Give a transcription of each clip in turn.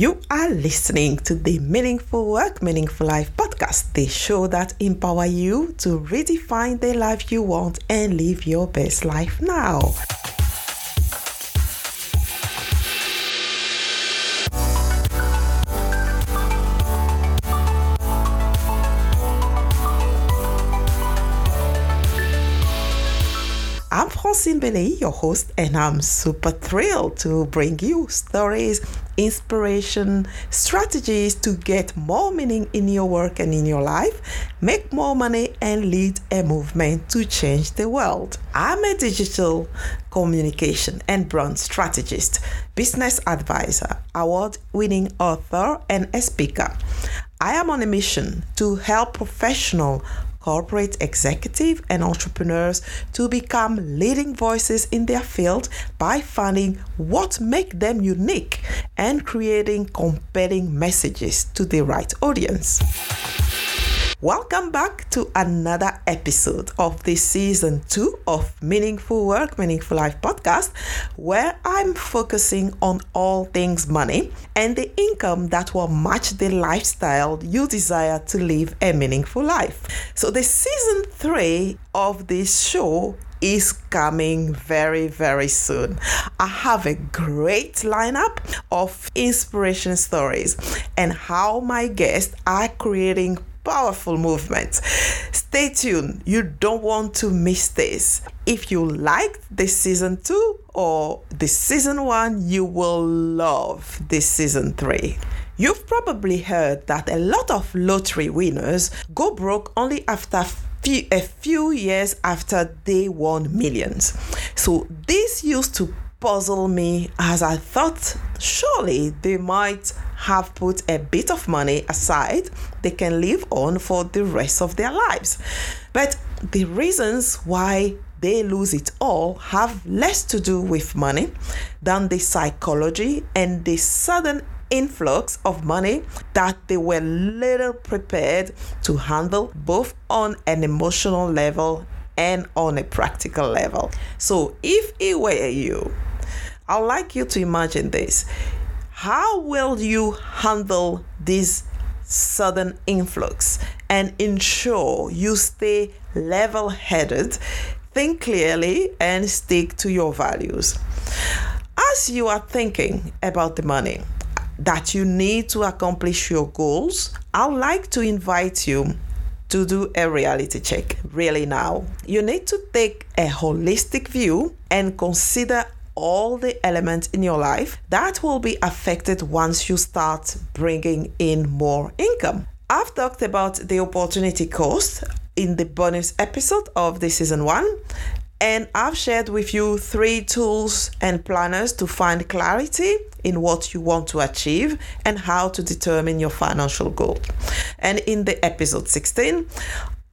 You are listening to the Meaningful Work, Meaningful Life podcast, the show that empower you to redefine the life you want and live your best life now. Francine Beleyi, your host, and I'm super thrilled to bring you stories, inspiration, strategies to get more meaning in your work and in your life, make more money, and lead a movement to change the world. I'm a digital communication and brand strategist, business advisor, award winning author, and a speaker. I am on a mission to help professional corporate executives, and entrepreneurs to become leading voices in their field by finding what make them unique and creating compelling messages to the right audience. Welcome back to another episode of this season two of Meaningful Work, Meaningful Life podcast, where I'm focusing on all things money and the income that will match the lifestyle you desire to live a meaningful life. So, the season three of this show is coming very, very soon. I have a great lineup of inspiration stories and how my guests are creating powerful movements. Stay tuned. You don't want to miss this. If you liked the season two or the season one, you will love this season three. You've probably heard that a lot of lottery winners go broke only after few, a few years after they won millions. So this used to puzzle me as I thought surely they might have put a bit of money aside they can live on for the rest of their lives. But the reasons why they lose it all have less to do with money than the psychology and the sudden influx of money that they were little prepared to handle both on an emotional level and on a practical level. So if it were you, I'd like you to imagine this. How will you handle this sudden influx and ensure you stay level headed, think clearly, and stick to your values? As you are thinking about the money that you need to accomplish your goals, I'd like to invite you to do a reality check really now. You need to take a holistic view and consider all the elements in your life that will be affected once you start bringing in more income. I've talked about the opportunity cost in the bonus episode of the season one, and I've shared with you three tools and planners to find clarity in what you want to achieve and how to determine your financial goal. And in the episode 16,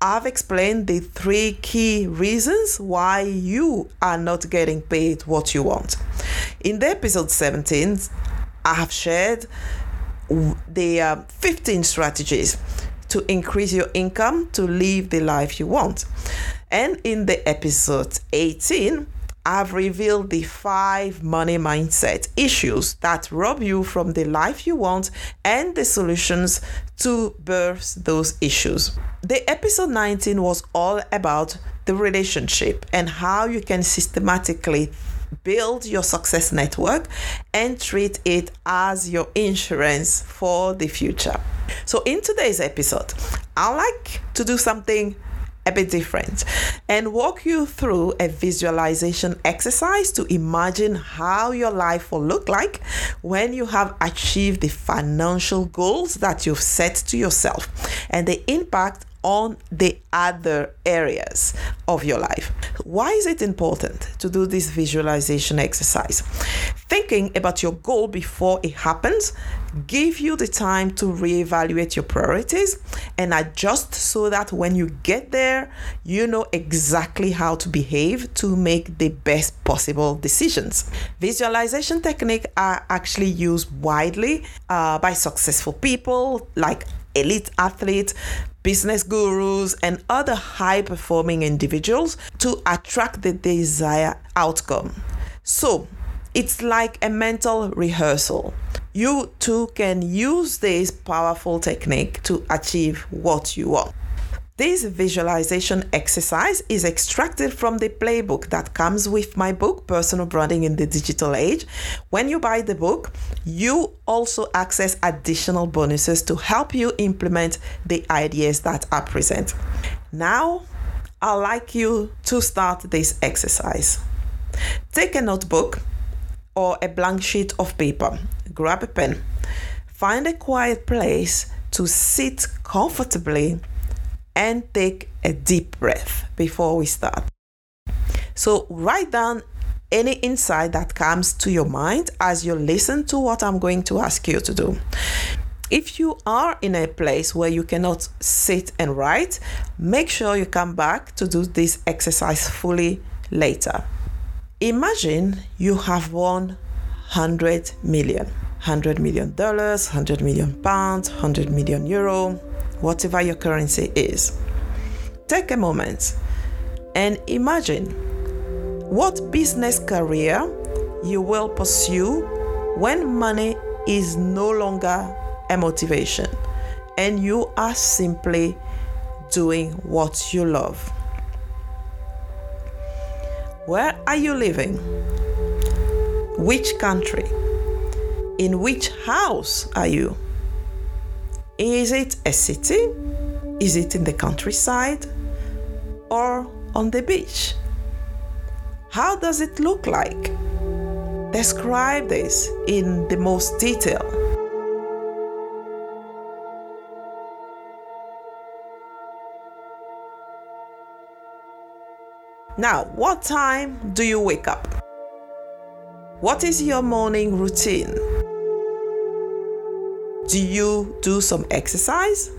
I've explained the three key reasons why you are not getting paid what you want. In the episode 17, I have shared the uh, 15 strategies to increase your income to live the life you want. And in the episode 18, I've revealed the five money mindset issues that rob you from the life you want and the solutions to birth those issues. The episode 19 was all about the relationship and how you can systematically build your success network and treat it as your insurance for the future. So, in today's episode, I like to do something a bit different and walk you through a visualization exercise to imagine how your life will look like when you have achieved the financial goals that you've set to yourself and the impact on the other areas of your life. Why is it important to do this visualization exercise? Thinking about your goal before it happens give you the time to reevaluate your priorities and adjust so that when you get there, you know exactly how to behave to make the best possible decisions. Visualization techniques are actually used widely uh, by successful people like elite athletes, business gurus, and other high performing individuals to attract the desired outcome. So, It's like a mental rehearsal. You too can use this powerful technique to achieve what you want. This visualization exercise is extracted from the playbook that comes with my book, Personal Branding in the Digital Age. When you buy the book, you also access additional bonuses to help you implement the ideas that I present. Now, I'd like you to start this exercise. Take a notebook or a blank sheet of paper, grab a pen, find a quiet place to sit comfortably and take a deep breath before we start. So, write down any insight that comes to your mind as you listen to what I'm going to ask you to do. If you are in a place where you cannot sit and write, make sure you come back to do this exercise fully later. Imagine you have won 100 million. 100 million dollars, 100 million pounds, 100 million euro, whatever your currency is. Take a moment and imagine what business career you will pursue when money is no longer a motivation and you are simply doing what you love. Where are you living? Which country? In which house are you? Is it a city? Is it in the countryside? Or on the beach? How does it look like? Describe this in the most detail. Now, what time do you wake up? What is your morning routine? Do you do some exercise?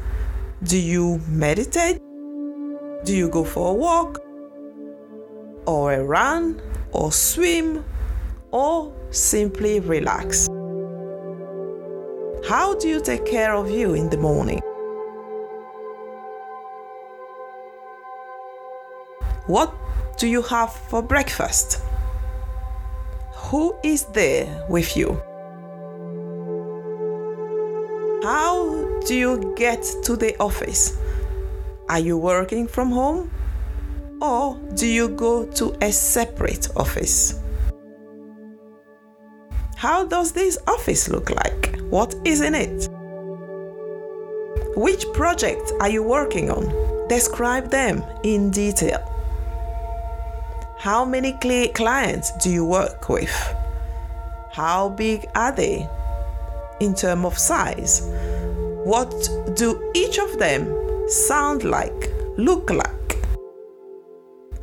Do you meditate? Do you go for a walk? Or a run? Or swim? Or simply relax? How do you take care of you in the morning? What do you have for breakfast? Who is there with you? Do you get to the office? Are you working from home? Or do you go to a separate office? How does this office look like? What is in it? Which projects are you working on? Describe them in detail. How many clients do you work with? How big are they? in terms of size. What do each of them sound like, look like,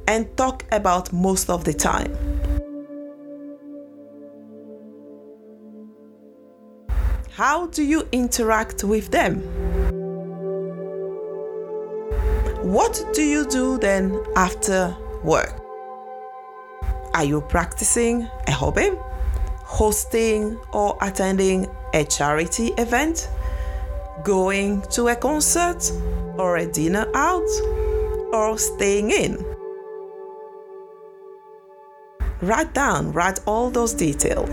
and talk about most of the time? How do you interact with them? What do you do then after work? Are you practicing a hobby, hosting or attending a charity event, going to a concert or a dinner out, or staying in. Write down, write all those details.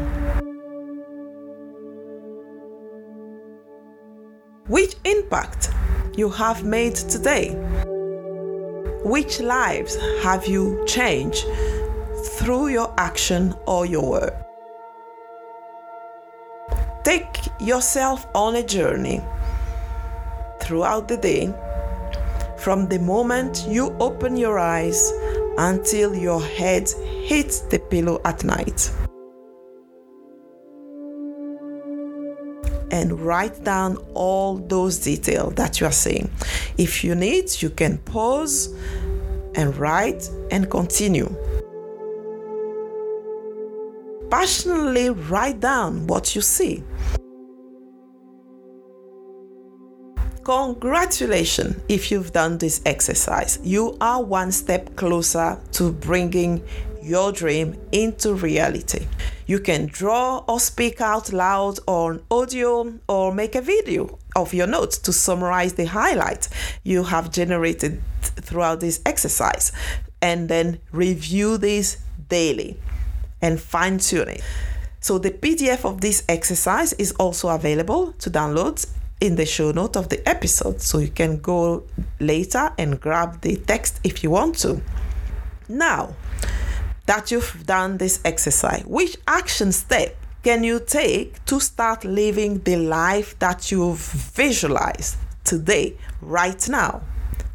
Which impact you have made today? Which lives have you changed through your action or your work? Take yourself on a journey throughout the day from the moment you open your eyes until your head hits the pillow at night. And write down all those details that you are seeing. If you need, you can pause and write and continue passionately write down what you see. Congratulations if you've done this exercise. You are one step closer to bringing your dream into reality. You can draw or speak out loud on audio or make a video of your notes to summarize the highlights you have generated throughout this exercise and then review this daily and fine tune it. So the PDF of this exercise is also available to download in the show note of the episode. So you can go later and grab the text if you want to. Now that you've done this exercise, which action step can you take to start living the life that you've visualized today, right now?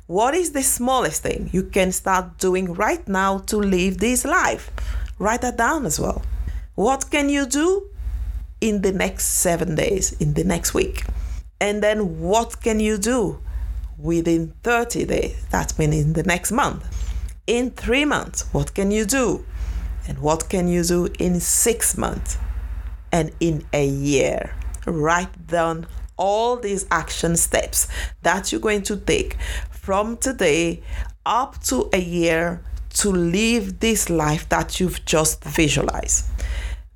What is the smallest thing you can start doing right now to live this life? Write that down as well. What can you do in the next seven days, in the next week? And then what can you do within 30 days? That means in the next month. In three months, what can you do? And what can you do in six months? And in a year? Write down all these action steps that you're going to take from today up to a year to live this life that you've just visualized.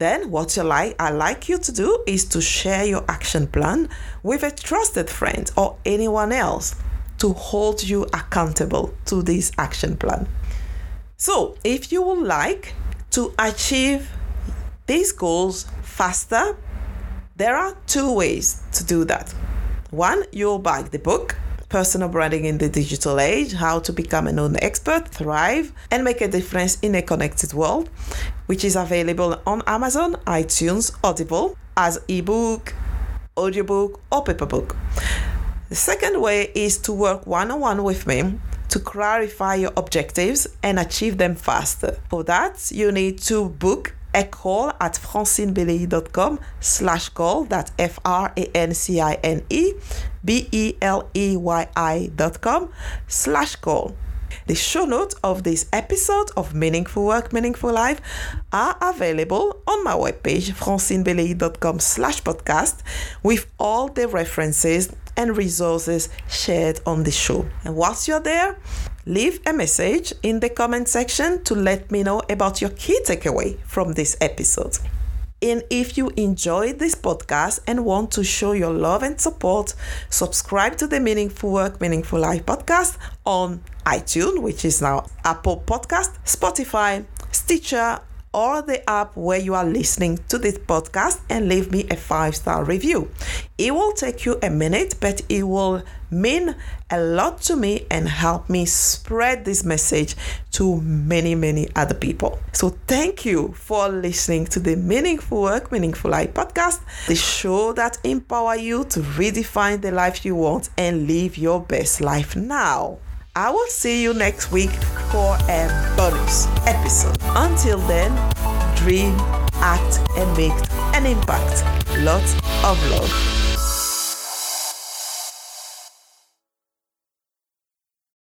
Then, what you like, I like you to do is to share your action plan with a trusted friend or anyone else to hold you accountable to this action plan. So, if you would like to achieve these goals faster, there are two ways to do that. One, you'll buy the book personal branding in the digital age, how to become a known expert, thrive, and make a difference in a connected world, which is available on Amazon, iTunes, Audible as ebook, audiobook, or paperbook. The second way is to work one on one with me to clarify your objectives and achieve them faster. For that, you need to book a call at francinebeleyi.com slash call. That's F-R-A-N-C-I-N-E B-E-L-E-Y-I dot com slash call. The show notes of this episode of Meaningful Work, Meaningful Life are available on my webpage, francinebeleyi.com slash podcast, with all the references and resources shared on the show. And whilst you're there, leave a message in the comment section to let me know about your key takeaway from this episode. And if you enjoyed this podcast and want to show your love and support, subscribe to the Meaningful Work, Meaningful Life podcast on iTunes, which is now Apple Podcast, Spotify, Stitcher, or the app where you are listening to this podcast and leave me a five star review. It will take you a minute, but it will mean a lot to me and help me spread this message to many, many other people. So, thank you for listening to the Meaningful Work, Meaningful Life podcast, the show that empower you to redefine the life you want and live your best life now. I will see you next week for a bonus episode. Until then, dream, act, and make an impact. Lots of love.